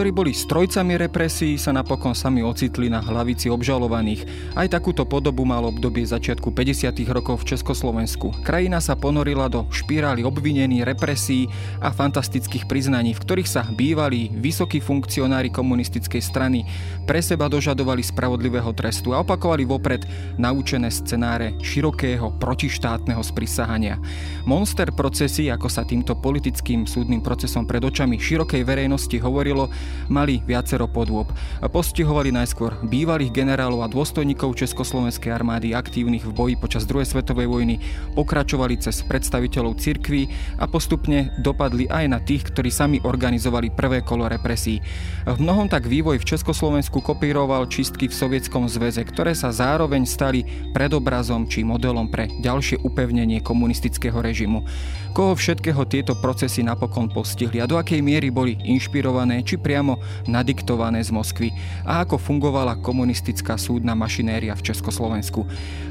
ktorí boli strojcami represí, sa napokon sami ocitli na hlavici obžalovaných. Aj takúto podobu mal obdobie začiatku 50. rokov v Československu. Krajina sa ponorila do špirály obvinení, represí a fantastických priznaní, v ktorých sa bývali vysokí funkcionári komunistickej strany pre seba dožadovali spravodlivého trestu a opakovali vopred naučené scenáre širokého protištátneho sprisahania. Monster procesy, ako sa týmto politickým súdnym procesom pred očami širokej verejnosti hovorilo, mali viacero podôb. Postihovali najskôr bývalých generálov a dôstojníkov Československej armády aktívnych v boji počas druhej svetovej vojny, pokračovali cez predstaviteľov cirkví a postupne dopadli aj na tých, ktorí sami organizovali prvé kolo represí. V mnohom tak vývoj v Československu kopíroval čistky v Sovietskom zväze, ktoré sa zároveň stali predobrazom či modelom pre ďalšie upevnenie komunistického režimu. Koho všetkého tieto procesy napokon postihli a do akej miery boli inšpirované či priamo nadiktované z Moskvy a ako fungovala komunistická súdna mašinéria v Československu.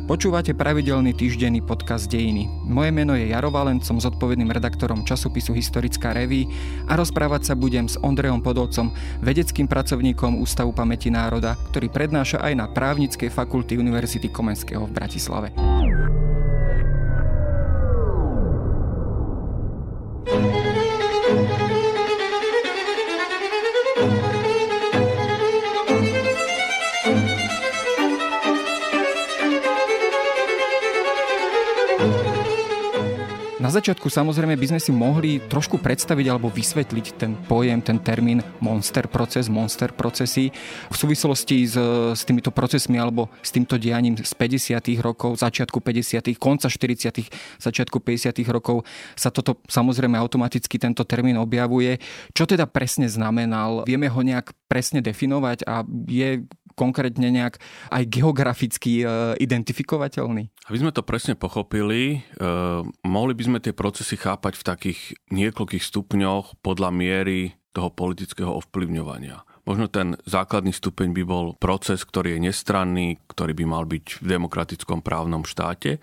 Počúvate pravidelný týždenný podcast Dejiny. Moje meno je Jaro Valen, som zodpovedným redaktorom časopisu Historická reví a rozprávať sa budem s Ondrejom Podolcom, vedeckým pracovníkom Ústavu pamäti národa, ktorý prednáša aj na právnickej fakulty Univerzity Komenského v Bratislave. Na začiatku samozrejme by sme si mohli trošku predstaviť alebo vysvetliť ten pojem, ten termín monster proces, monster procesy v súvislosti s, s týmito procesmi alebo s týmto dianím z 50. rokov, začiatku 50., konca 40., začiatku 50. rokov sa toto samozrejme automaticky tento termín objavuje. Čo teda presne znamenal? Vieme ho nejak presne definovať a je konkrétne nejak aj geograficky e, identifikovateľný? Aby sme to presne pochopili, e, mohli by sme tie procesy chápať v takých niekoľkých stupňoch podľa miery toho politického ovplyvňovania. Možno ten základný stupeň by bol proces, ktorý je nestranný, ktorý by mal byť v demokratickom právnom štáte.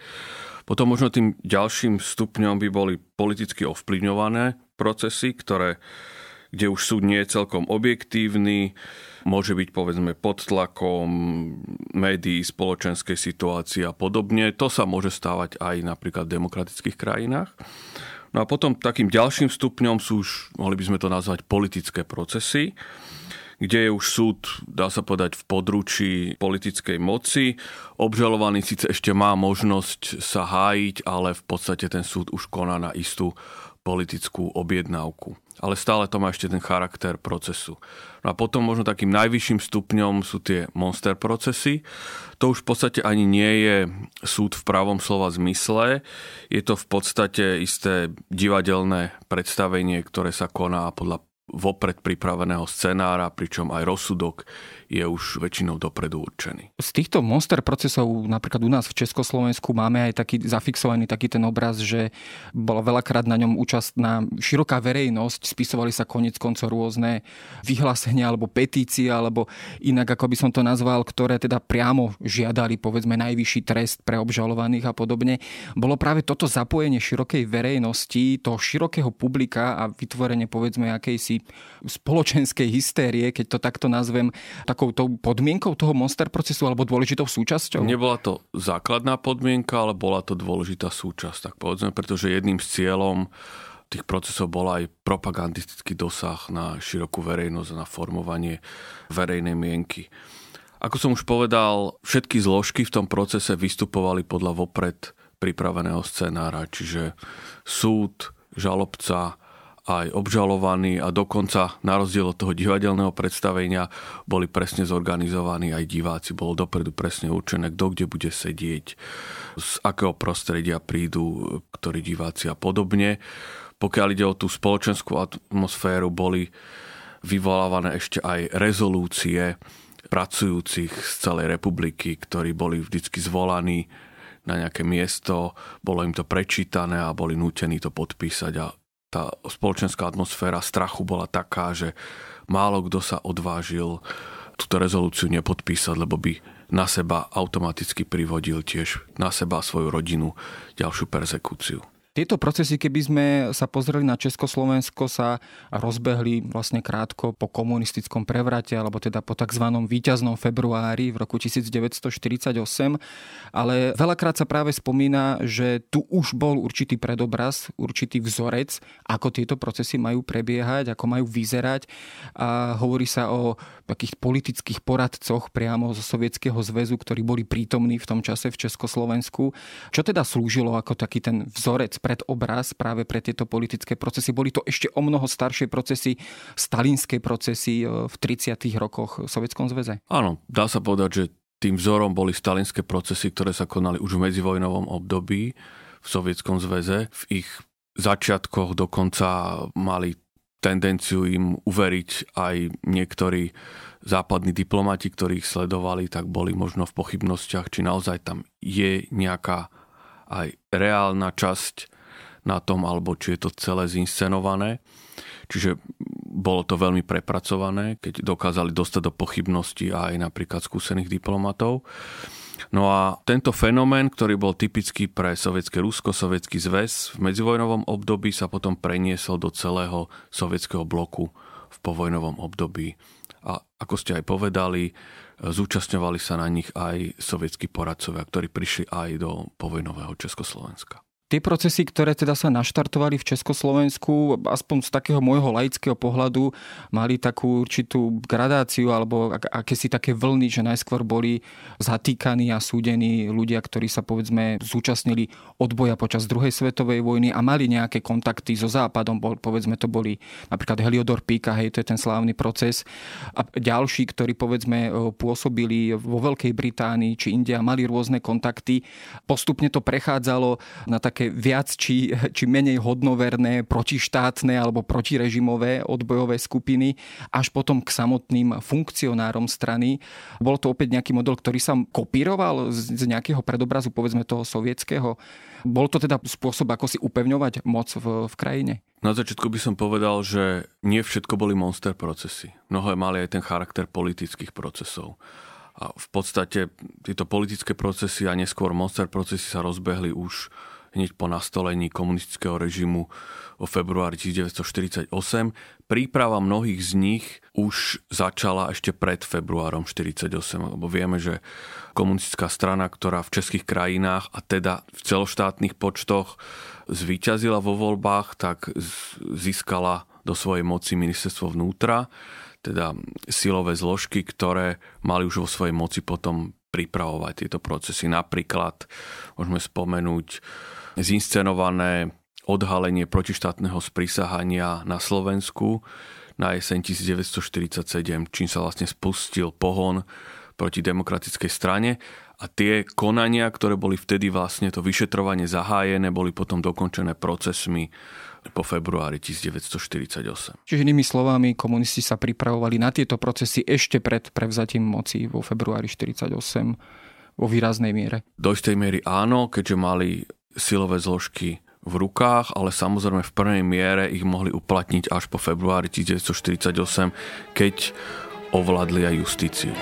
Potom možno tým ďalším stupňom by boli politicky ovplyvňované procesy, ktoré, kde už súd nie je celkom objektívny, môže byť povedzme pod tlakom médií, spoločenskej situácie a podobne. To sa môže stávať aj napríklad v demokratických krajinách. No a potom takým ďalším stupňom sú už, mohli by sme to nazvať, politické procesy, kde je už súd, dá sa povedať, v područí politickej moci. Obžalovaný síce ešte má možnosť sa hájiť, ale v podstate ten súd už koná na istú politickú objednávku. Ale stále to má ešte ten charakter procesu. No a potom možno takým najvyšším stupňom sú tie monster procesy. To už v podstate ani nie je súd v pravom slova zmysle. Je to v podstate isté divadelné predstavenie, ktoré sa koná podľa vopred pripraveného scenára, pričom aj rozsudok je už väčšinou dopredu určený. Z týchto monster procesov napríklad u nás v Československu máme aj taký zafixovaný taký ten obraz, že bola veľakrát na ňom účastná široká verejnosť, spisovali sa konec koncov rôzne vyhlásenia alebo petície, alebo inak ako by som to nazval, ktoré teda priamo žiadali povedzme najvyšší trest pre obžalovaných a podobne. Bolo práve toto zapojenie širokej verejnosti, toho širokého publika a vytvorenie povedzme akejsi spoločenskej hystérie, keď to takto nazvem, takou tou podmienkou toho monster procesu alebo dôležitou súčasťou? Nebola to základná podmienka, ale bola to dôležitá súčasť, tak povedzme, pretože jedným z cieľom tých procesov bol aj propagandistický dosah na širokú verejnosť a na formovanie verejnej mienky. Ako som už povedal, všetky zložky v tom procese vystupovali podľa vopred pripraveného scenára, čiže súd, žalobca, aj obžalovaní a dokonca na rozdiel od toho divadelného predstavenia boli presne zorganizovaní aj diváci. Bolo dopredu presne určené, kto kde bude sedieť, z akého prostredia prídu, ktorí diváci a podobne. Pokiaľ ide o tú spoločenskú atmosféru, boli vyvolávané ešte aj rezolúcie pracujúcich z celej republiky, ktorí boli vždycky zvolaní na nejaké miesto, bolo im to prečítané a boli nútení to podpísať a tá spoločenská atmosféra strachu bola taká, že málo kto sa odvážil túto rezolúciu nepodpísať, lebo by na seba automaticky privodil tiež na seba svoju rodinu ďalšiu persekúciu. Tieto procesy, keby sme sa pozreli na Československo, sa rozbehli vlastne krátko po komunistickom prevrate, alebo teda po tzv. víťaznom februári v roku 1948, ale veľakrát sa práve spomína, že tu už bol určitý predobraz, určitý vzorec, ako tieto procesy majú prebiehať, ako majú vyzerať a hovorí sa o takých politických poradcoch priamo zo Sovietskeho zväzu, ktorí boli prítomní v tom čase v Československu. Čo teda slúžilo ako taký ten vzorec predobraz práve pre tieto politické procesy. Boli to ešte o mnoho staršie procesy, stalinské procesy e, v 30. rokoch v Sovietskom zväze. Áno, dá sa povedať, že tým vzorom boli stalinské procesy, ktoré sa konali už v medzivojnovom období v Sovietskom zväze. V ich začiatkoch dokonca mali tendenciu im uveriť aj niektorí západní diplomati, ktorí ich sledovali, tak boli možno v pochybnostiach, či naozaj tam je nejaká aj reálna časť na tom, alebo či je to celé zinscenované. Čiže bolo to veľmi prepracované, keď dokázali dostať do pochybnosti aj napríklad skúsených diplomatov. No a tento fenomén, ktorý bol typický pre sovietské Rusko, sovietský zväz, v medzivojnovom období sa potom preniesol do celého sovietského bloku v povojnovom období. A ako ste aj povedali, zúčastňovali sa na nich aj sovietskí poradcovia, ktorí prišli aj do povojnového Československa. Tie procesy, ktoré teda sa naštartovali v Československu, aspoň z takého môjho laického pohľadu, mali takú určitú gradáciu alebo akési také vlny, že najskôr boli zatýkaní a súdení ľudia, ktorí sa povedzme zúčastnili odboja počas druhej svetovej vojny a mali nejaké kontakty so západom, povedzme to boli napríklad Heliodor Píka, hej, to je ten slávny proces. A ďalší, ktorí povedzme pôsobili vo Veľkej Británii či India, mali rôzne kontakty. Postupne to prechádzalo na tak také viac či, či menej hodnoverné protištátne alebo protirežimové odbojové skupiny až potom k samotným funkcionárom strany. Bol to opäť nejaký model, ktorý sa kopíroval z nejakého predobrazu, povedzme toho sovietského. Bol to teda spôsob, ako si upevňovať moc v, v krajine? Na začiatku by som povedal, že nie všetko boli monster procesy. Mnohé mali aj ten charakter politických procesov. A v podstate tieto politické procesy a neskôr monster procesy sa rozbehli už hneď po nastolení komunistického režimu vo februári 1948. Príprava mnohých z nich už začala ešte pred februárom 1948, lebo vieme, že komunistická strana, ktorá v českých krajinách a teda v celoštátnych počtoch zvíťazila vo voľbách, tak získala do svojej moci ministerstvo vnútra, teda silové zložky, ktoré mali už vo svojej moci potom pripravovať tieto procesy. Napríklad môžeme spomenúť zinscenované odhalenie protištátneho sprisahania na Slovensku na jeseň 1947, čím sa vlastne spustil pohon proti demokratickej strane a tie konania, ktoré boli vtedy vlastne to vyšetrovanie zahájené, boli potom dokončené procesmi po februári 1948. Čiže inými slovami, komunisti sa pripravovali na tieto procesy ešte pred prevzatím moci vo februári 1948 vo výraznej miere. Do istej miery áno, keďže mali silové zložky v rukách, ale samozrejme v prvej miere ich mohli uplatniť až po februári 1948, keď ovládli aj justíciu.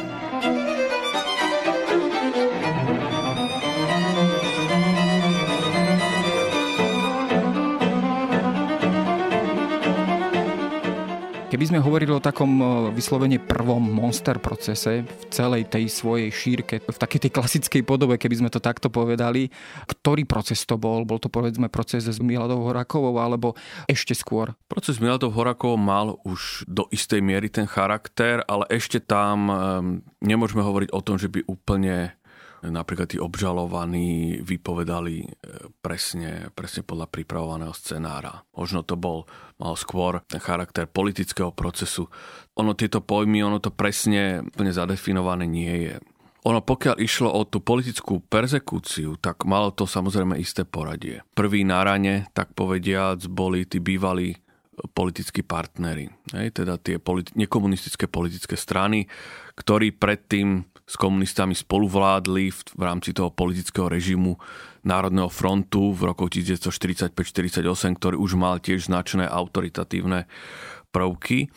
Keby sme hovorili o takom e, vyslovene prvom monster procese v celej tej svojej šírke, v takej tej klasickej podobe, keby sme to takto povedali, ktorý proces to bol? Bol to povedzme proces s Miladou Horakovou alebo ešte skôr? Proces Miladou Horakovou mal už do istej miery ten charakter, ale ešte tam nemôžeme hovoriť o tom, že by úplne napríklad tí obžalovaní vypovedali e, presne, presne podľa pripravovaného scenára. Možno to bol, mal skôr ten charakter politického procesu. Ono tieto pojmy, ono to presne úplne zadefinované nie je. Ono pokiaľ išlo o tú politickú perzekúciu, tak malo to samozrejme isté poradie. Prvý na rane, tak povediac, boli tí bývalí politickí partnery, teda tie politi- nekomunistické politické strany, ktorí predtým s komunistami spoluvládli v, v rámci toho politického režimu Národného frontu v roku 1945-48, ktorý už mal tiež značné autoritatívne prvky.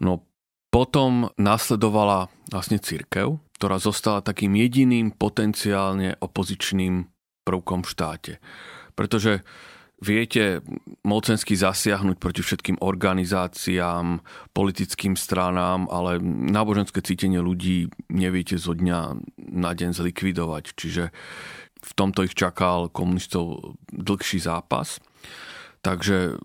No potom nasledovala vlastne církev, ktorá zostala takým jediným potenciálne opozičným prvkom v štáte. Pretože viete mocensky zasiahnuť proti všetkým organizáciám, politickým stranám, ale náboženské cítenie ľudí neviete zo dňa na deň zlikvidovať. Čiže v tomto ich čakal komunistov dlhší zápas. Takže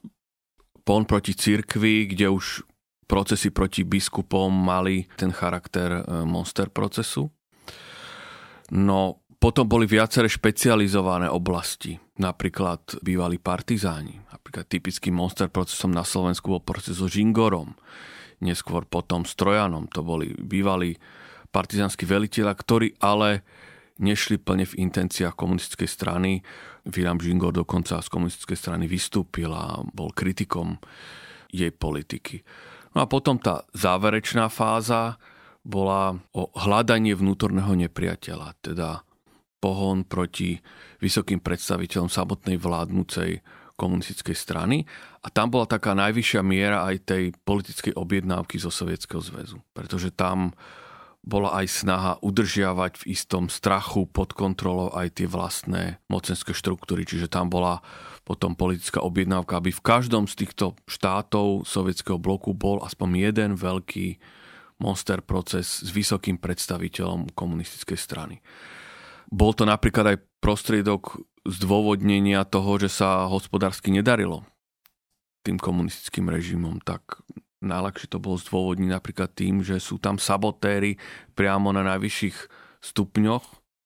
pon proti cirkvi, kde už procesy proti biskupom mali ten charakter e, monster procesu. No potom boli viaceré špecializované oblasti, napríklad bývalí partizáni. Napríklad typickým monster procesom na Slovensku bol proces so Žingorom, neskôr potom s Trojanom. To boli bývalí partizánsky veliteľa, ktorí ale nešli plne v intenciách komunistickej strany. William Žingor dokonca z komunistickej strany vystúpil a bol kritikom jej politiky. No a potom tá záverečná fáza bola o hľadanie vnútorného nepriateľa, teda pohon proti vysokým predstaviteľom samotnej vládnucej komunistickej strany. A tam bola taká najvyššia miera aj tej politickej objednávky zo Sovietskeho zväzu, pretože tam bola aj snaha udržiavať v istom strachu pod kontrolou aj tie vlastné mocenské štruktúry, čiže tam bola potom politická objednávka, aby v každom z týchto štátov sovietského bloku bol aspoň jeden veľký monster proces s vysokým predstaviteľom komunistickej strany. Bol to napríklad aj prostriedok zdôvodnenia toho, že sa hospodársky nedarilo tým komunistickým režimom, tak najľahšie to bolo zdôvodniť napríklad tým, že sú tam sabotéry priamo na najvyšších stupňoch,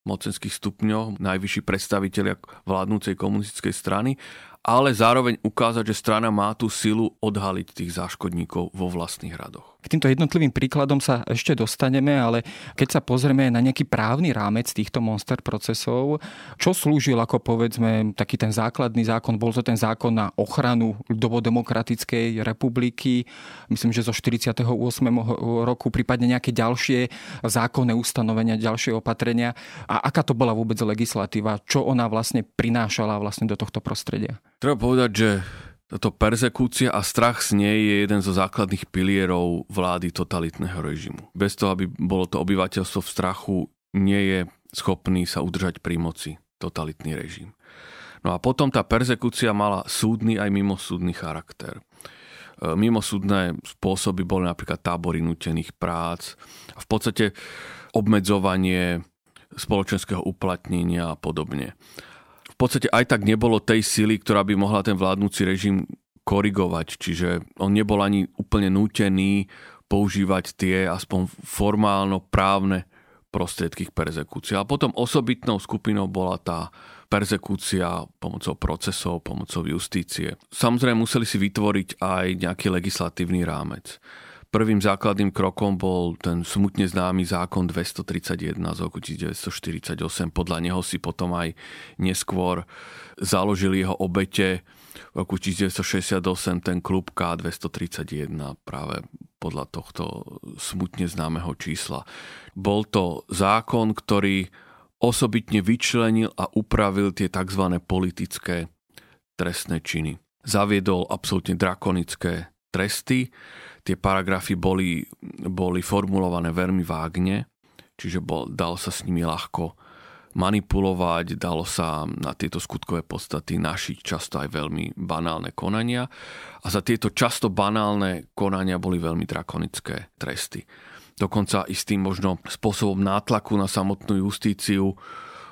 mocenských stupňoch, najvyšší predstaviteľi vládnúcej komunistickej strany ale zároveň ukázať, že strana má tú silu odhaliť tých záškodníkov vo vlastných radoch. K týmto jednotlivým príkladom sa ešte dostaneme, ale keď sa pozrieme na nejaký právny rámec týchto monster procesov, čo slúžil ako povedzme taký ten základný zákon, bol to ten zákon na ochranu ľudovodemokratickej republiky, myslím, že zo 48. roku, prípadne nejaké ďalšie zákonné ustanovenia, ďalšie opatrenia. A aká to bola vôbec legislatíva? Čo ona vlastne prinášala vlastne do tohto prostredia? Treba povedať, že táto perzekúcia a strach z nej je jeden zo základných pilierov vlády totalitného režimu. Bez toho, aby bolo to obyvateľstvo v strachu, nie je schopný sa udržať pri moci totalitný režim. No a potom tá perzekúcia mala súdny aj mimosúdny charakter. E, mimosúdne spôsoby boli napríklad tábory nutených prác v podstate obmedzovanie spoločenského uplatnenia a podobne podstate aj tak nebolo tej sily, ktorá by mohla ten vládnúci režim korigovať. Čiže on nebol ani úplne nútený používať tie aspoň formálno právne prostriedky k perzekúcii. A potom osobitnou skupinou bola tá perzekúcia pomocou procesov, pomocou justície. Samozrejme museli si vytvoriť aj nejaký legislatívny rámec. Prvým základným krokom bol ten smutne známy zákon 231 z roku 1948. Podľa neho si potom aj neskôr založili jeho obete v roku 1968 ten klub K231 práve podľa tohto smutne známeho čísla. Bol to zákon, ktorý osobitne vyčlenil a upravil tie tzv. politické trestné činy. Zaviedol absolútne drakonické tresty, tie paragrafy boli, boli formulované veľmi vágne, čiže bol, dalo sa s nimi ľahko manipulovať, dalo sa na tieto skutkové podstaty našiť často aj veľmi banálne konania a za tieto často banálne konania boli veľmi drakonické tresty. Dokonca i s tým možno spôsobom nátlaku na samotnú justíciu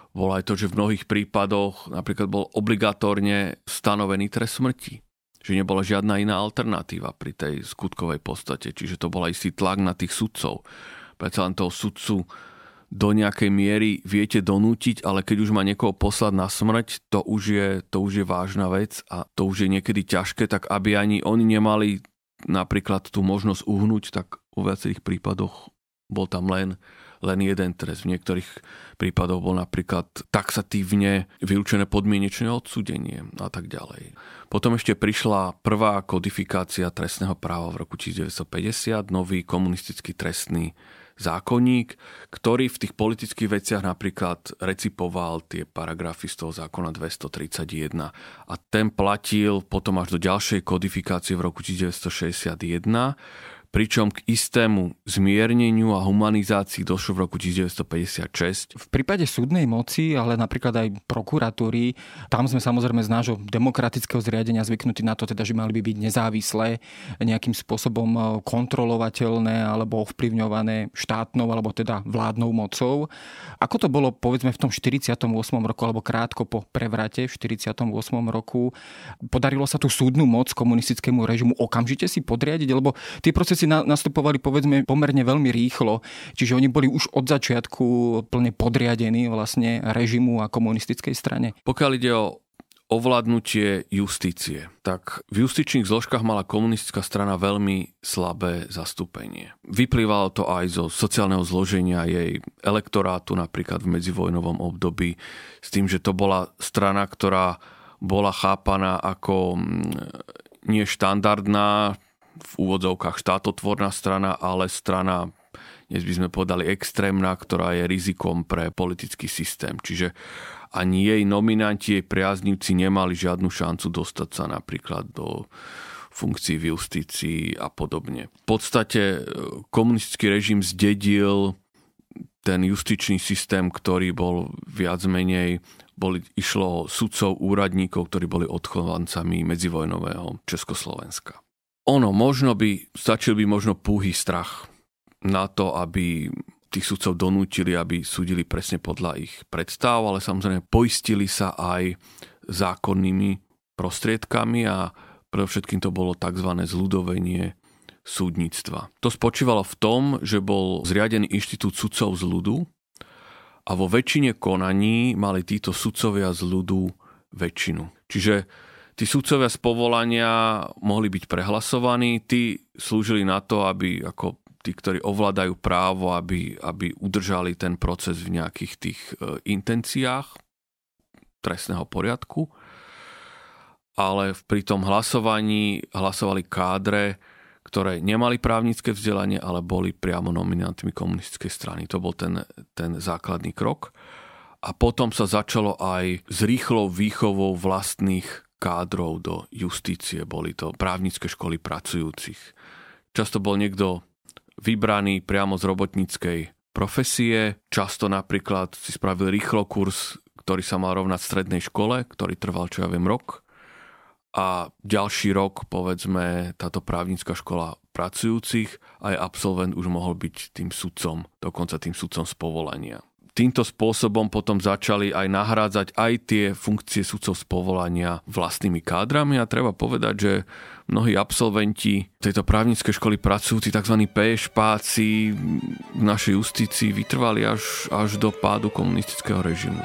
bolo aj to, že v mnohých prípadoch napríklad bol obligatórne stanovený trest smrti že nebola žiadna iná alternatíva pri tej skutkovej podstate. Čiže to bol istý tlak na tých sudcov. Preto len toho sudcu do nejakej miery viete donútiť, ale keď už má niekoho poslať na smrť, to už je, to už je vážna vec a to už je niekedy ťažké, tak aby ani oni nemali napríklad tú možnosť uhnúť, tak vo viacerých prípadoch bol tam len len jeden trest. V niektorých prípadoch bol napríklad taxatívne vylúčené podmienečné odsúdenie a tak ďalej. Potom ešte prišla prvá kodifikácia trestného práva v roku 1950, nový komunistický trestný zákonník, ktorý v tých politických veciach napríklad recipoval tie paragrafy z toho zákona 231 a ten platil potom až do ďalšej kodifikácie v roku 1961, pričom k istému zmierneniu a humanizácii došlo v roku 1956. V prípade súdnej moci, ale napríklad aj prokuratúry, tam sme samozrejme z nášho demokratického zriadenia zvyknutí na to, teda, že mali by byť nezávislé, nejakým spôsobom e, kontrolovateľné alebo ovplyvňované štátnou alebo teda vládnou mocou. Ako to bolo povedzme v tom 48. roku alebo krátko po prevrate v 48. roku? Podarilo sa tú súdnu moc komunistickému režimu okamžite si podriadiť, lebo tie procesy nastupovali povedzme pomerne veľmi rýchlo, čiže oni boli už od začiatku plne podriadení vlastne režimu a komunistickej strane. Pokiaľ ide o ovládnutie justície. Tak v justičných zložkách mala komunistická strana veľmi slabé zastúpenie. Vyplývalo to aj zo sociálneho zloženia jej elektorátu napríklad v medzivojnovom období s tým, že to bola strana, ktorá bola chápaná ako mm, nie štandardná v úvodzovkách štátotvorná strana, ale strana dnes by sme povedali extrémna, ktorá je rizikom pre politický systém. Čiže ani jej nominanti, jej priaznivci nemali žiadnu šancu dostať sa napríklad do funkcií v justícii a podobne. V podstate e, komunistický režim zdedil ten justičný systém, ktorý bol viac menej boli, išlo sudcov, úradníkov, ktorí boli odchovancami medzivojnového Československa. Ono, možno by, stačil by možno púhý strach na to, aby tých sudcov donútili, aby súdili presne podľa ich predstav, ale samozrejme poistili sa aj zákonnými prostriedkami a predovšetkým to bolo tzv. zľudovenie súdnictva. To spočívalo v tom, že bol zriadený inštitút sudcov z ľudu a vo väčšine konaní mali títo sudcovia z ľudu väčšinu. Čiže tí sudcovia z povolania mohli byť prehlasovaní, tí slúžili na to, aby ako tí, ktorí ovládajú právo, aby, aby udržali ten proces v nejakých tých e, intenciách trestného poriadku. Ale pri tom hlasovaní hlasovali kádre, ktoré nemali právnické vzdelanie, ale boli priamo nominantmi komunistickej strany. To bol ten, ten základný krok. A potom sa začalo aj s rýchlou výchovou vlastných kádrov do justície. Boli to právnické školy pracujúcich. Často bol niekto vybraný priamo z robotníckej profesie. Často napríklad si spravil rýchlo kurz, ktorý sa mal rovnať strednej škole, ktorý trval, čo ja viem, rok. A ďalší rok, povedzme, táto právnická škola pracujúcich, aj absolvent už mohol byť tým sudcom, dokonca tým sudcom z povolania týmto spôsobom potom začali aj nahrádzať aj tie funkcie sudcov z povolania vlastnými kádrami a treba povedať, že mnohí absolventi tejto právnickej školy pracujúci, tzv. PŠPáci v našej justícii vytrvali až, až do pádu komunistického režimu.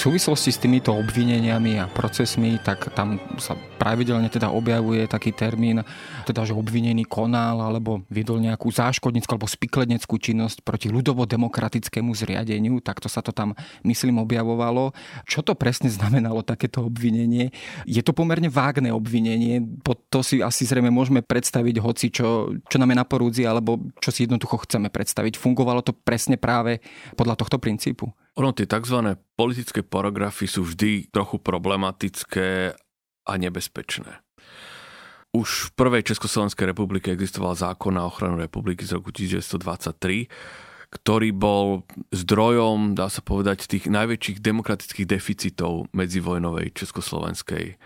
Súvislosti s týmito obvineniami a procesmi, tak tam sa pravidelne teda objavuje taký termín, teda že obvinený konal alebo viedol nejakú záškodnickú alebo spikleneckú činnosť proti ľudovo-demokratickému zriadeniu, takto sa to tam, myslím, objavovalo. Čo to presne znamenalo takéto obvinenie? Je to pomerne vágne obvinenie, pod to si asi zrejme môžeme predstaviť hoci, čo, čo nám je na porúdzi, alebo čo si jednoducho chceme predstaviť. Fungovalo to presne práve podľa tohto princípu? Ono tie tzv. politické paragrafy sú vždy trochu problematické a nebezpečné. Už v prvej Československej republike existoval zákon na ochranu republiky z roku 1923, ktorý bol zdrojom, dá sa povedať, tých najväčších demokratických deficitov medzivojnovej československej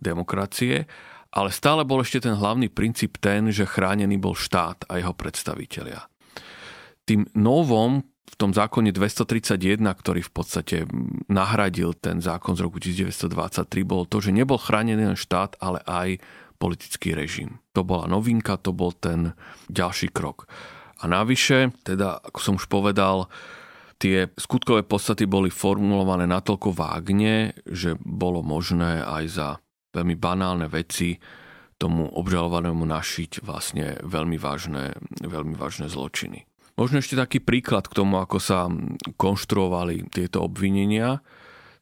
demokracie. Ale stále bol ešte ten hlavný princíp ten, že chránený bol štát a jeho predstavitelia. Tým novom, v tom zákone 231, ktorý v podstate nahradil ten zákon z roku 1923, bolo to, že nebol chránený len štát, ale aj politický režim. To bola novinka, to bol ten ďalší krok. A navyše, teda, ako som už povedal, tie skutkové podstaty boli formulované natoľko vágne, že bolo možné aj za veľmi banálne veci tomu obžalovanému našiť vlastne veľmi vážne, veľmi vážne zločiny. Možno ešte taký príklad k tomu, ako sa konštruovali tieto obvinenia,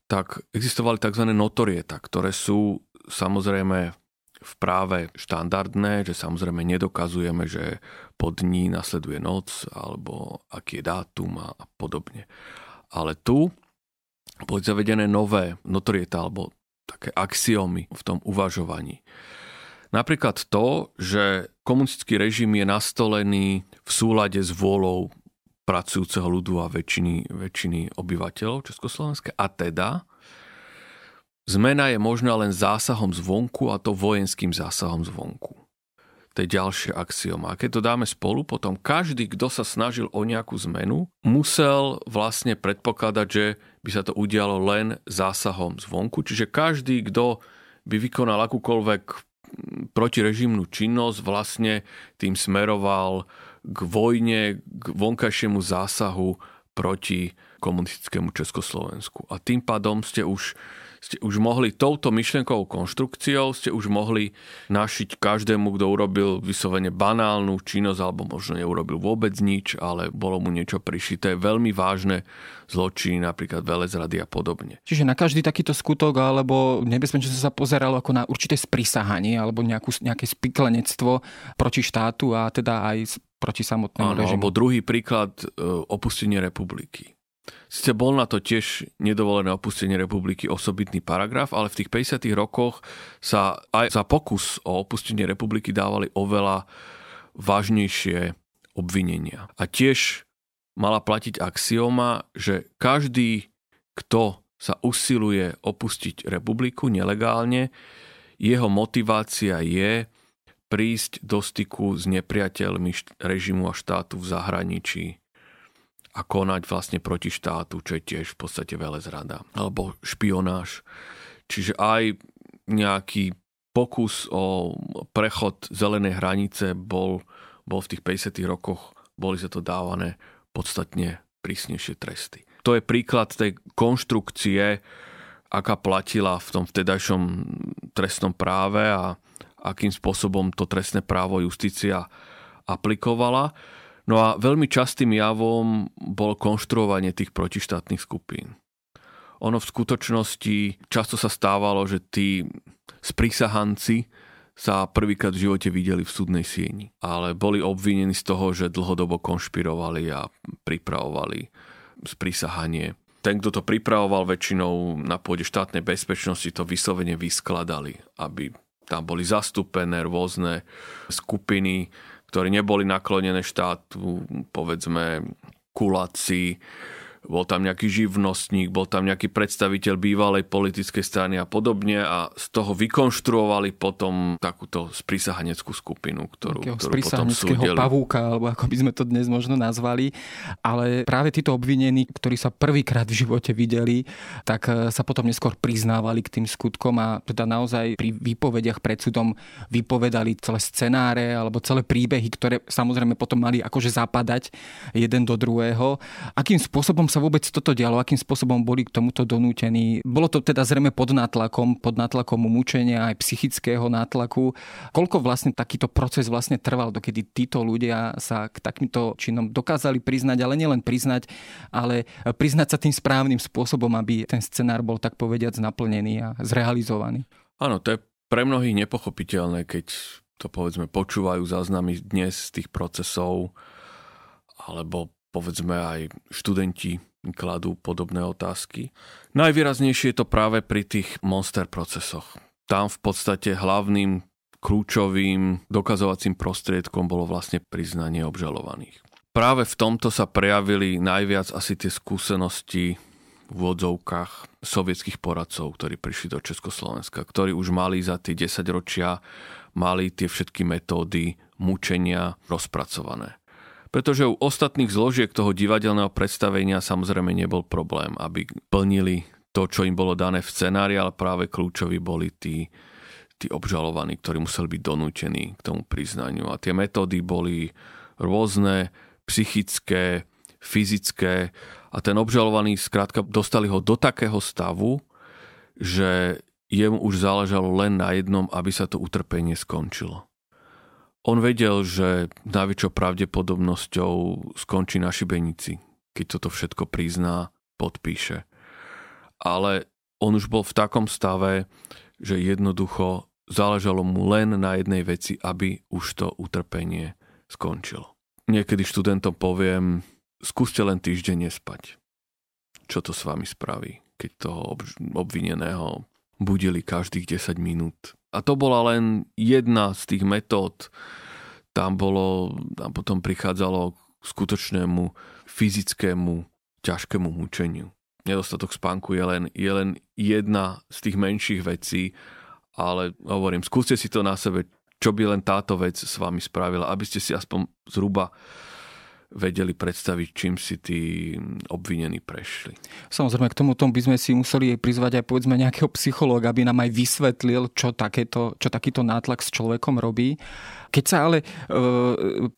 tak existovali tzv. notorieta, ktoré sú samozrejme v práve štandardné, že samozrejme nedokazujeme, že po dní nasleduje noc alebo aký je dátum a podobne. Ale tu boli zavedené nové notorieta alebo také axiomy v tom uvažovaní. Napríklad to, že komunistický režim je nastolený v súlade s vôľou pracujúceho ľudu a väčšiny, väčšiny obyvateľov Československa. A teda zmena je možná len zásahom zvonku a to vojenským zásahom zvonku. To je ďalšie axioma. A keď to dáme spolu, potom každý, kto sa snažil o nejakú zmenu, musel vlastne predpokladať, že by sa to udialo len zásahom zvonku. Čiže každý, kto by vykonal akúkoľvek protirežimnú činnosť, vlastne tým smeroval k vojne, k vonkajšiemu zásahu proti komunistickému Československu. A tým pádom ste už ste už mohli touto myšlienkovou konštrukciou, ste už mohli našiť každému, kto urobil vyslovene banálnu činnosť, alebo možno neurobil vôbec nič, ale bolo mu niečo prišité, veľmi vážne zločiny, napríklad velezrady a podobne. Čiže na každý takýto skutok alebo nebezpečne sa pozeralo ako na určité sprisahanie alebo nejakú, nejaké spiklenectvo proti štátu a teda aj proti samotnému Áno, režimu. Alebo druhý príklad, e, opustenie republiky. Sice bol na to tiež nedovolené opustenie republiky osobitný paragraf, ale v tých 50. rokoch sa aj za pokus o opustenie republiky dávali oveľa vážnejšie obvinenia. A tiež mala platiť axioma, že každý, kto sa usiluje opustiť republiku nelegálne, jeho motivácia je prísť do styku s nepriateľmi režimu a štátu v zahraničí a konať vlastne proti štátu, čo je tiež v podstate velezrada, alebo špionáž. Čiže aj nejaký pokus o prechod zelenej hranice bol, bol v tých 50. rokoch, boli sa to dávané podstatne prísnejšie tresty. To je príklad tej konštrukcie, aká platila v tom vtedajšom trestnom práve a akým spôsobom to trestné právo justícia aplikovala. No a veľmi častým javom bol konštruovanie tých protištátnych skupín. Ono v skutočnosti často sa stávalo, že tí sprísahanci sa prvýkrát v živote videli v súdnej sieni, ale boli obvinení z toho, že dlhodobo konšpirovali a pripravovali sprísahanie. Ten, kto to pripravoval väčšinou na pôde štátnej bezpečnosti, to vyslovene vyskladali, aby tam boli zastúpené rôzne skupiny, ktorí neboli naklonené štátu, povedzme kuláci, bol tam nejaký živnostník, bol tam nejaký predstaviteľ bývalej politickej strany a podobne a z toho vykonštruovali potom takúto sprísahaneckú skupinu, ktorú, ktorú potom súdeli. pavúka, alebo ako by sme to dnes možno nazvali. Ale práve títo obvinení, ktorí sa prvýkrát v živote videli, tak e, sa potom neskôr priznávali k tým skutkom a teda naozaj pri výpovediach pred súdom vypovedali celé scenáre alebo celé príbehy, ktoré samozrejme potom mali akože zapadať jeden do druhého. Akým spôsobom sa vôbec toto dialo, akým spôsobom boli k tomuto donútení. Bolo to teda zrejme pod nátlakom, pod nátlakom mučenia aj psychického nátlaku. Koľko vlastne takýto proces vlastne trval, dokedy títo ľudia sa k takýmto činom dokázali priznať, ale nielen priznať, ale priznať sa tým správnym spôsobom, aby ten scenár bol tak povediac naplnený a zrealizovaný. Áno, to je pre mnohých nepochopiteľné, keď to povedzme počúvajú záznamy dnes z tých procesov alebo povedzme aj študenti kladú podobné otázky. Najvýraznejšie je to práve pri tých monster procesoch. Tam v podstate hlavným kľúčovým dokazovacím prostriedkom bolo vlastne priznanie obžalovaných. Práve v tomto sa prejavili najviac asi tie skúsenosti v odzovkách sovietských poradcov, ktorí prišli do Československa, ktorí už mali za tie 10 ročia mali tie všetky metódy mučenia rozpracované pretože u ostatných zložiek toho divadelného predstavenia samozrejme nebol problém, aby plnili to, čo im bolo dané v scenári, ale práve kľúčoví boli tí, tí obžalovaní, ktorí museli byť donútení k tomu priznaniu. A tie metódy boli rôzne, psychické, fyzické a ten obžalovaný skrátka dostali ho do takého stavu, že jemu už záležalo len na jednom, aby sa to utrpenie skončilo. On vedel, že najväčšou pravdepodobnosťou skončí na šibenici, keď toto všetko prizná, podpíše. Ale on už bol v takom stave, že jednoducho záležalo mu len na jednej veci, aby už to utrpenie skončilo. Niekedy študentom poviem, skúste len týždeň nespať. Čo to s vami spraví? keď toho obvineného budili každých 10 minút. A to bola len jedna z tých metód. Tam, bolo, tam potom prichádzalo k skutočnému fyzickému ťažkému mučeniu. Nedostatok spánku je len, je len jedna z tých menších vecí, ale hovorím, skúste si to na sebe, čo by len táto vec s vami spravila, aby ste si aspoň zhruba vedeli predstaviť, čím si tí obvinení prešli. Samozrejme, k tomu by sme si museli prizvať aj povedzme nejakého psychológa, aby nám aj vysvetlil, čo, takéto, čo takýto nátlak s človekom robí. Keď sa ale e,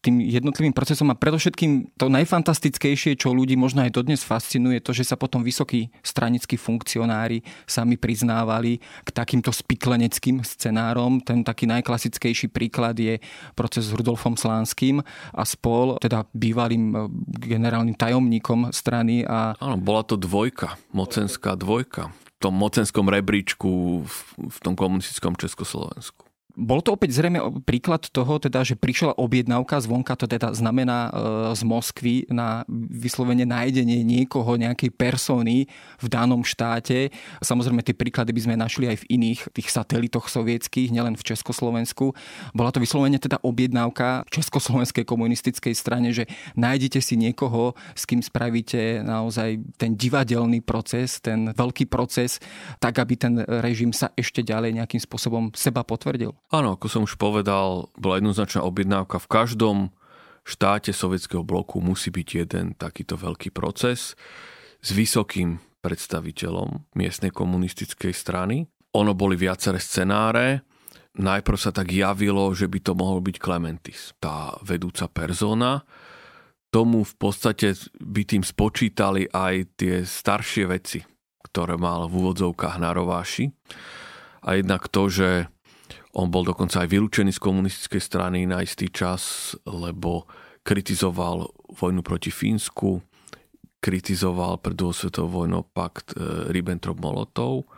tým jednotlivým procesom a predovšetkým to najfantastickejšie, čo ľudí možno aj dodnes fascinuje, to, že sa potom vysokí stranickí funkcionári sami priznávali k takýmto spikleneckým scenárom. Ten taký najklasickejší príklad je proces s Rudolfom Slánským a spol, teda bývalým e, generálnym tajomníkom strany. A... Áno, bola to dvojka, mocenská dvojka v tom mocenskom rebríčku v, v tom komunistickom Československu. Bol to opäť zrejme príklad toho, teda, že prišla objednávka zvonka, to teda znamená e, z Moskvy na vyslovene nájdenie niekoho, nejakej persony v danom štáte. Samozrejme, tie príklady by sme našli aj v iných tých satelitoch sovietských, nielen v Československu. Bola to vyslovene teda objednávka Československej komunistickej strane, že nájdete si niekoho, s kým spravíte naozaj ten divadelný proces, ten veľký proces, tak aby ten režim sa ešte ďalej nejakým spôsobom seba potvrdil. Áno, ako som už povedal, bola jednoznačná objednávka. V každom štáte sovietského bloku musí byť jeden takýto veľký proces s vysokým predstaviteľom miestnej komunistickej strany. Ono boli viaceré scenáre. Najprv sa tak javilo, že by to mohol byť Clementis, tá vedúca persona. Tomu v podstate by tým spočítali aj tie staršie veci, ktoré mal v úvodzovkách na rováši. A jednak to, že on bol dokonca aj vylúčený z komunistickej strany na istý čas, lebo kritizoval vojnu proti Fínsku, kritizoval pred druhou svetovou vojnou pakt e, Ribbentrop-Molotov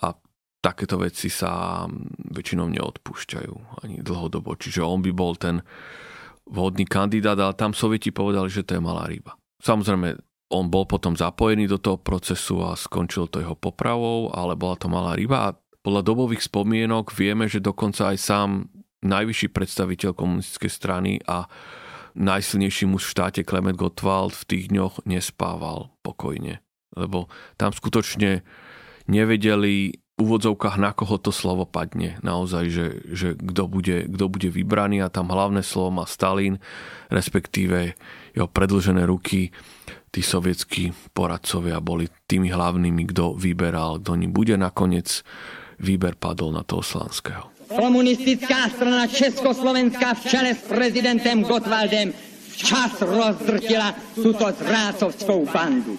a takéto veci sa väčšinou neodpúšťajú ani dlhodobo. Čiže on by bol ten vhodný kandidát, ale tam sovieti povedali, že to je malá ryba. Samozrejme, on bol potom zapojený do toho procesu a skončil to jeho popravou, ale bola to malá ryba a podľa dobových spomienok vieme, že dokonca aj sám najvyšší predstaviteľ komunistickej strany a najsilnejší muž v štáte Klement Gottwald v tých dňoch nespával pokojne. Lebo tam skutočne nevedeli v úvodzovkách, na koho to slovo padne. Naozaj, že, že kto, bude, bude vybraný a tam hlavné slovo má Stalin, respektíve jeho predlžené ruky. Tí sovietskí poradcovia boli tými hlavnými, kto vyberal, kto ním bude nakoniec výber padol na toho Slanského. Komunistická strana Československá v čele s prezidentem Gotwaldem včas rozdrtila tuto zrácovskou bandu.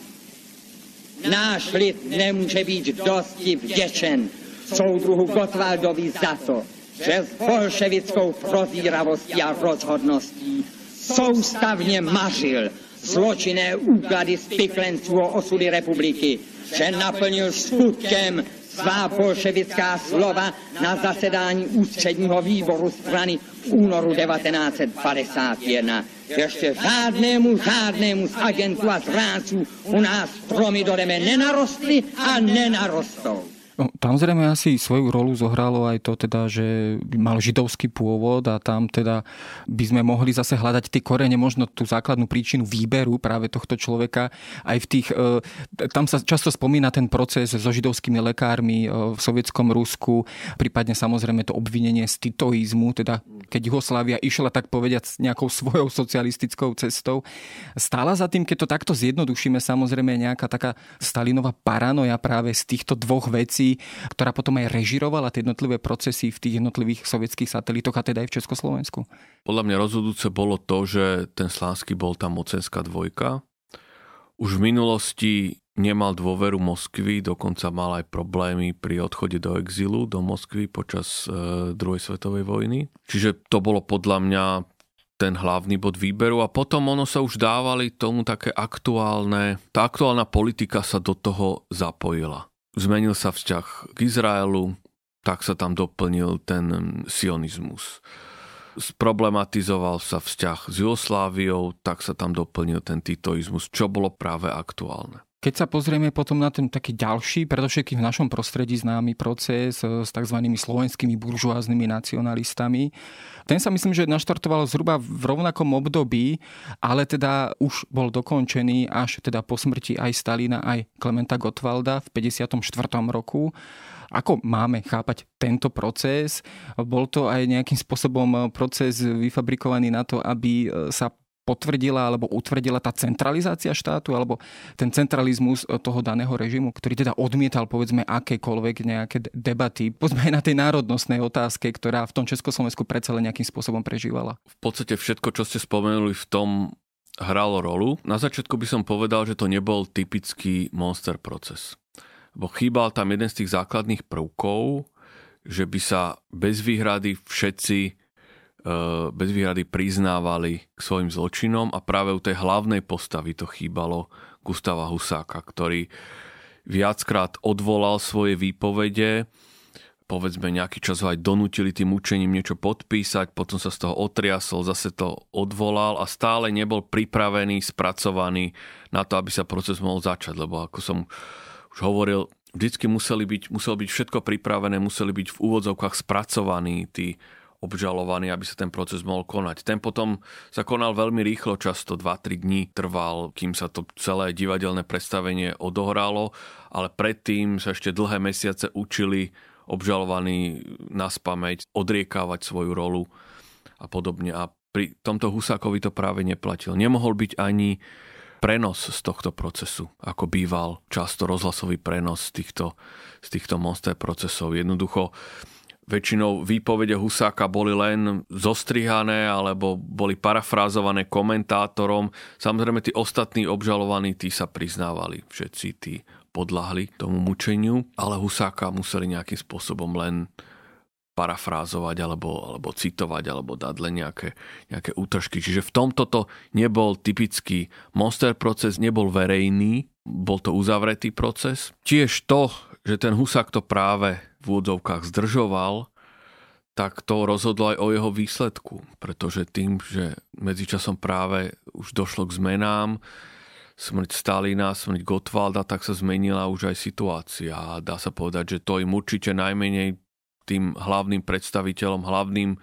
Náš lid nemůže být dosti vděčen soudruhu Gotwaldovi za to, že s bolševickou prozíravostí a rozhodností soustavně mařil zločinné úklady spiklenců o osudy republiky, že naplnil skutkem svá bolševická slova na zasedání ústředního výboru strany v únoru 1951. Ještě žádnému, žádnému z agentů a zránců u nás stromy do nenarostly a nenarostou. No, tam zrejme asi svoju rolu zohralo aj to teda, že mal židovský pôvod a tam teda by sme mohli zase hľadať tie korene, možno tú základnú príčinu výberu práve tohto človeka. Aj v tých, e, tam sa často spomína ten proces so židovskými lekármi e, v sovietskom Rusku, prípadne samozrejme to obvinenie z titoizmu, teda keď Jugoslávia išla tak povediať nejakou svojou socialistickou cestou. Stála za tým, keď to takto zjednodušíme, samozrejme nejaká taká Stalinová paranoja práve z týchto dvoch vecí, ktorá potom aj režirovala tie jednotlivé procesy v tých jednotlivých sovietských satelitoch a teda aj v Československu? Podľa mňa rozhodujúce bolo to, že ten Slánský bol tá mocenská dvojka. Už v minulosti nemal dôveru Moskvy, dokonca mal aj problémy pri odchode do exilu do Moskvy počas e, druhej svetovej vojny. Čiže to bolo podľa mňa ten hlavný bod výberu a potom ono sa už dávali tomu také aktuálne, tá aktuálna politika sa do toho zapojila zmenil sa vzťah k Izraelu, tak sa tam doplnil ten sionizmus. Sproblematizoval sa vzťah s Jugosláviou, tak sa tam doplnil ten titoizmus, čo bolo práve aktuálne. Keď sa pozrieme potom na ten taký ďalší, predovšetkým v našom prostredí známy proces e, s tzv. slovenskými buržoáznymi nacionalistami, ten sa myslím, že naštartoval zhruba v rovnakom období, ale teda už bol dokončený až teda po smrti aj Stalina, aj Klementa Gottwalda v 54. roku. Ako máme chápať tento proces? Bol to aj nejakým spôsobom proces vyfabrikovaný na to, aby sa potvrdila alebo utvrdila tá centralizácia štátu alebo ten centralizmus eh, toho daného režimu, ktorý teda odmietal povedzme akékoľvek nejaké debaty, povedzme aj na tej národnostnej otázke, ktorá v tom Československu predsa len nejakým spôsobom prežívala. V podstate všetko, čo ste spomenuli v tom hralo rolu. Na začiatku by som povedal, že to nebol typický monster proces. Bo chýbal tam jeden z tých základných prvkov, že by sa bez výhrady všetci bez výhrady priznávali k svojim zločinom a práve u tej hlavnej postavy to chýbalo Gustava Husáka, ktorý viackrát odvolal svoje výpovede, povedzme nejaký čas ho aj donútili tým učením niečo podpísať, potom sa z toho otriasol, zase to odvolal a stále nebol pripravený, spracovaný na to, aby sa proces mohol začať, lebo ako som už hovoril, vždycky museli byť, muselo byť všetko pripravené, museli byť v úvodzovkách spracovaní tí obžalovaný, aby sa ten proces mohol konať. Ten potom sa konal veľmi rýchlo, často 2-3 dní trval, kým sa to celé divadelné predstavenie odohralo, ale predtým sa ešte dlhé mesiace učili obžalovaní na spameť, odriekávať svoju rolu a podobne. A pri tomto Husákovi to práve neplatil. Nemohol byť ani prenos z tohto procesu, ako býval často rozhlasový prenos z týchto, z týchto monster procesov. Jednoducho Väčšinou výpovede Husáka boli len zostrihané alebo boli parafrázované komentátorom. Samozrejme, tí ostatní obžalovaní, tí sa priznávali. Všetci tí podľahli tomu mučeniu, ale Husáka museli nejakým spôsobom len parafrázovať alebo, alebo citovať alebo dať len nejaké, nejaké útržky. Čiže v tomto to nebol typický monster proces, nebol verejný, bol to uzavretý proces. Tiež to, že ten Husák to práve v úvodzovkách zdržoval, tak to rozhodlo aj o jeho výsledku, pretože tým, že medzičasom práve už došlo k zmenám, smrť Stalina, smrť Gottwalda, tak sa zmenila už aj situácia. A dá sa povedať, že to im určite najmenej tým hlavným predstaviteľom, hlavným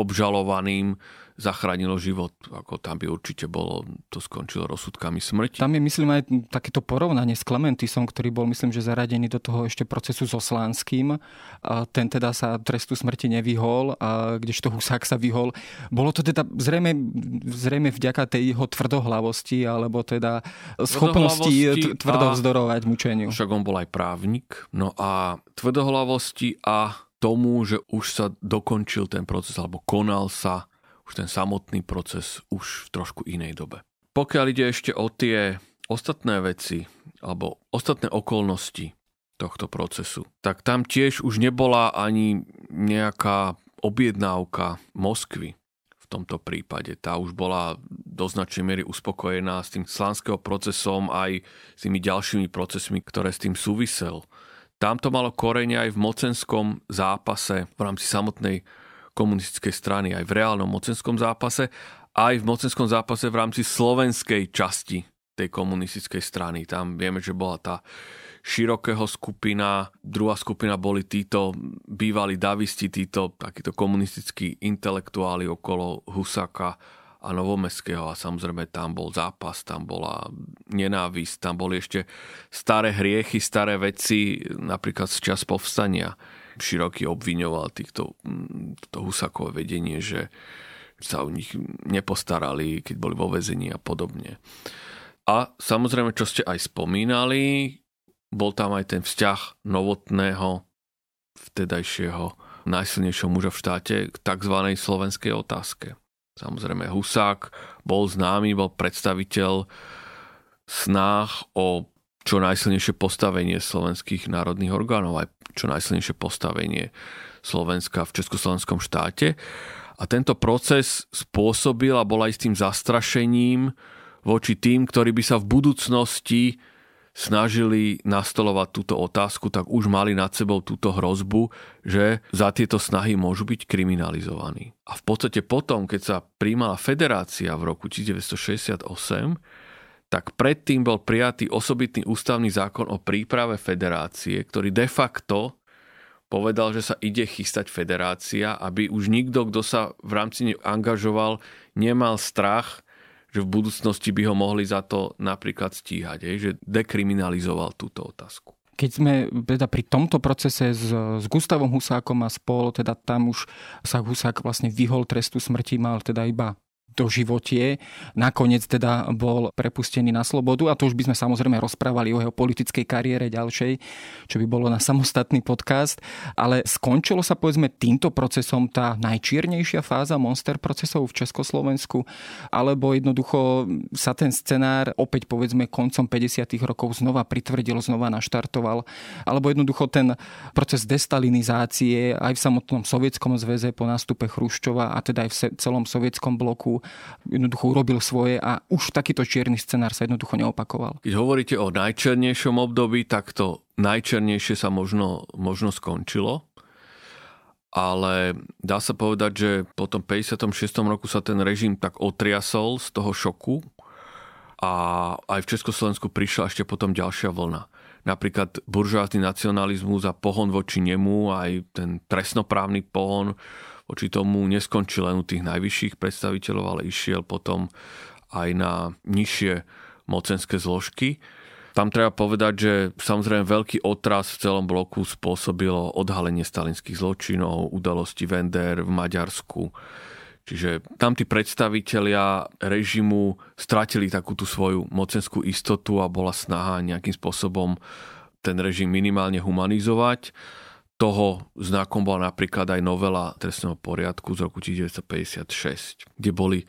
obžalovaným zachránilo život. Ako tam by určite bolo, to skončilo rozsudkami smrti. Tam je, myslím, aj takéto porovnanie s Klementisom, ktorý bol, myslím, že zaradený do toho ešte procesu so Slánským. A ten teda sa trestu smrti nevyhol, a kdežto Husák sa vyhol. Bolo to teda zrejme, zrejme vďaka tej jeho tvrdohlavosti, alebo teda schopnosti tvrdo vzdorovať mučeniu. Však on bol aj právnik. No a tvrdohlavosti a tomu, že už sa dokončil ten proces, alebo konal sa už ten samotný proces už v trošku inej dobe. Pokiaľ ide ešte o tie ostatné veci alebo ostatné okolnosti tohto procesu, tak tam tiež už nebola ani nejaká objednávka Moskvy v tomto prípade. Tá už bola do značnej miery uspokojená s tým slanského procesom aj s tými ďalšími procesmi, ktoré s tým súvisel. Tam to malo korene aj v mocenskom zápase v rámci samotnej komunistickej strany aj v reálnom mocenskom zápase, aj v mocenskom zápase v rámci slovenskej časti tej komunistickej strany. Tam vieme, že bola tá širokého skupina, druhá skupina boli títo bývalí davisti, títo takíto komunistickí intelektuáli okolo Husaka a Novomestského a samozrejme tam bol zápas, tam bola nenávisť, tam boli ešte staré hriechy, staré veci, napríklad z čas povstania Široký obviňoval týchto, to Husakové vedenie, že sa o nich nepostarali, keď boli vo vezení a podobne. A samozrejme, čo ste aj spomínali, bol tam aj ten vzťah novotného, vtedajšieho najsilnejšieho muža v štáte k tzv. slovenskej otázke. Samozrejme, Husák bol známy, bol predstaviteľ snách o čo najsilnejšie postavenie slovenských národných orgánov, aj čo najsilnejšie postavenie Slovenska v Československom štáte. A tento proces spôsobil a bol aj zastrašením voči tým, ktorí by sa v budúcnosti snažili nastolovať túto otázku, tak už mali nad sebou túto hrozbu, že za tieto snahy môžu byť kriminalizovaní. A v podstate potom, keď sa príjmala federácia v roku 1968, tak predtým bol prijatý osobitný ústavný zákon o príprave federácie, ktorý de facto povedal, že sa ide chystať federácia, aby už nikto, kto sa v rámci nej angažoval, nemal strach, že v budúcnosti by ho mohli za to napríklad stíhať, že dekriminalizoval túto otázku. Keď sme teda pri tomto procese s, s Gustavom Husákom a spol, teda tam už sa Husák vlastne vyhol trestu smrti, mal teda iba životie. Nakoniec teda bol prepustený na slobodu a to už by sme samozrejme rozprávali o jeho politickej kariére ďalšej, čo by bolo na samostatný podcast, ale skončilo sa povedzme týmto procesom tá najčiernejšia fáza monster procesov v Československu, alebo jednoducho sa ten scenár opäť povedzme koncom 50. rokov znova pritvrdil, znova naštartoval, alebo jednoducho ten proces destalinizácie aj v samotnom sovietskom zväze po nástupe Chruščova a teda aj v celom sovietskom bloku jednoducho urobil svoje a už takýto čierny scenár sa jednoducho neopakoval. Keď hovoríte o najčernejšom období, tak to najčernejšie sa možno, možno skončilo. Ale dá sa povedať, že po tom 56. roku sa ten režim tak otriasol z toho šoku a aj v Československu prišla ešte potom ďalšia vlna. Napríklad buržoázny nacionalizmus a pohon voči nemu, aj ten trestnoprávny pohon voči tomu neskončil len u tých najvyšších predstaviteľov, ale išiel potom aj na nižšie mocenské zložky. Tam treba povedať, že samozrejme veľký otras v celom bloku spôsobilo odhalenie stalinských zločinov, udalosti Vender v Maďarsku. Čiže tam tí predstavitelia režimu stratili takú tú svoju mocenskú istotu a bola snaha nejakým spôsobom ten režim minimálne humanizovať toho znakom bola napríklad aj novela trestného poriadku z roku 1956, kde boli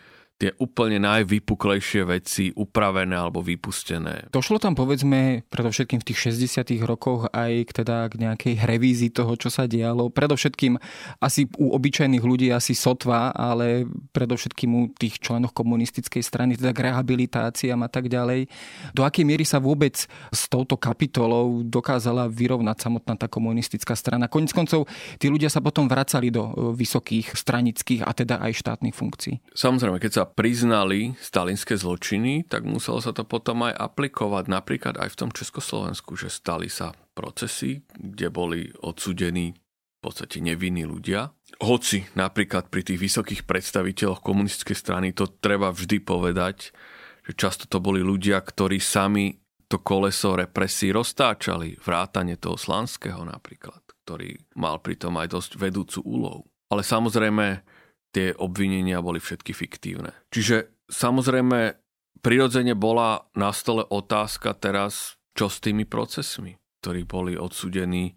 tie úplne najvypuklejšie veci upravené alebo vypustené. Došlo tam povedzme predovšetkým v tých 60 rokoch aj k, teda, k nejakej revízii toho, čo sa dialo. Predovšetkým asi u obyčajných ľudí asi sotva, ale predovšetkým u tých členov komunistickej strany, teda k rehabilitáciám a tak ďalej. Do akej miery sa vôbec s touto kapitolou dokázala vyrovnať samotná tá komunistická strana. Koniec koncov, tí ľudia sa potom vracali do e, vysokých stranických a teda aj štátnych funkcií. Samozrejme, keď sa priznali stalinské zločiny, tak muselo sa to potom aj aplikovať napríklad aj v tom Československu, že stali sa procesy, kde boli odsudení v podstate nevinní ľudia. Hoci napríklad pri tých vysokých predstaviteľoch komunistickej strany to treba vždy povedať, že často to boli ľudia, ktorí sami to koleso represí roztáčali, vrátane toho Slanského napríklad, ktorý mal pritom aj dosť vedúcu úlohu. Ale samozrejme, tie obvinenia boli všetky fiktívne. Čiže samozrejme prirodzene bola na stole otázka teraz, čo s tými procesmi, ktorí boli odsudení e,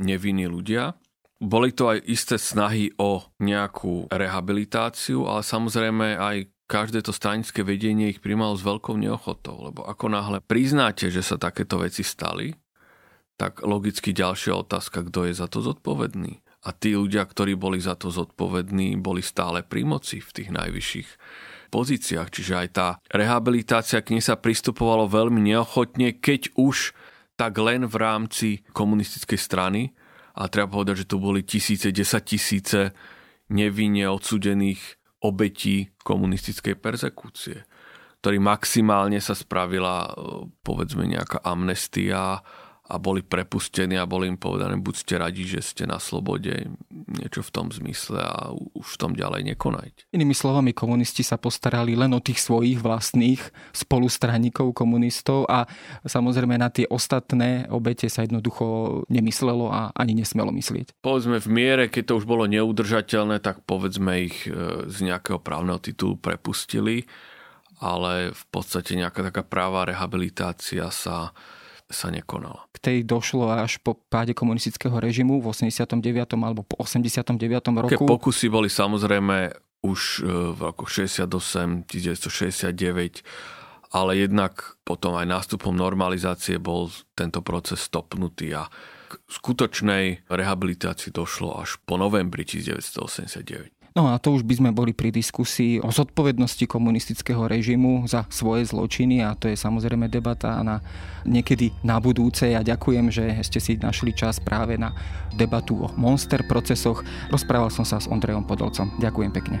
nevinní ľudia. Boli to aj isté snahy o nejakú rehabilitáciu, ale samozrejme aj každé to stranické vedenie ich primalo s veľkou neochotou, lebo ako náhle priznáte, že sa takéto veci stali, tak logicky ďalšia otázka, kto je za to zodpovedný a tí ľudia, ktorí boli za to zodpovední, boli stále pri moci v tých najvyšších pozíciách. Čiže aj tá rehabilitácia k nej sa pristupovalo veľmi neochotne, keď už tak len v rámci komunistickej strany. A treba povedať, že tu boli tisíce, desať tisíce nevinne odsudených obetí komunistickej persekúcie, ktorý maximálne sa spravila povedzme nejaká amnestia a boli prepustení a boli im povedané, buď ste radi, že ste na slobode, niečo v tom zmysle a už v tom ďalej nekonajte. Inými slovami, komunisti sa postarali len o tých svojich vlastných spolustraníkov komunistov a samozrejme na tie ostatné obete sa jednoducho nemyslelo a ani nesmelo myslieť. Povedzme v miere, keď to už bolo neudržateľné, tak povedzme ich e, z nejakého právneho titulu prepustili, ale v podstate nejaká taká práva rehabilitácia sa sa nekonala. K tej došlo až po páde komunistického režimu v 89. alebo po 89. roku. Keď pokusy boli samozrejme už e, v roku 68, 1969, ale jednak potom aj nástupom normalizácie bol tento proces stopnutý a k skutočnej rehabilitácii došlo až po novembri 1989. No a to už by sme boli pri diskusii o zodpovednosti komunistického režimu za svoje zločiny a to je samozrejme debata na niekedy na budúce. Ja ďakujem, že ste si našli čas práve na debatu o monster procesoch. Rozprával som sa s Ondrejom Podolcom. Ďakujem pekne.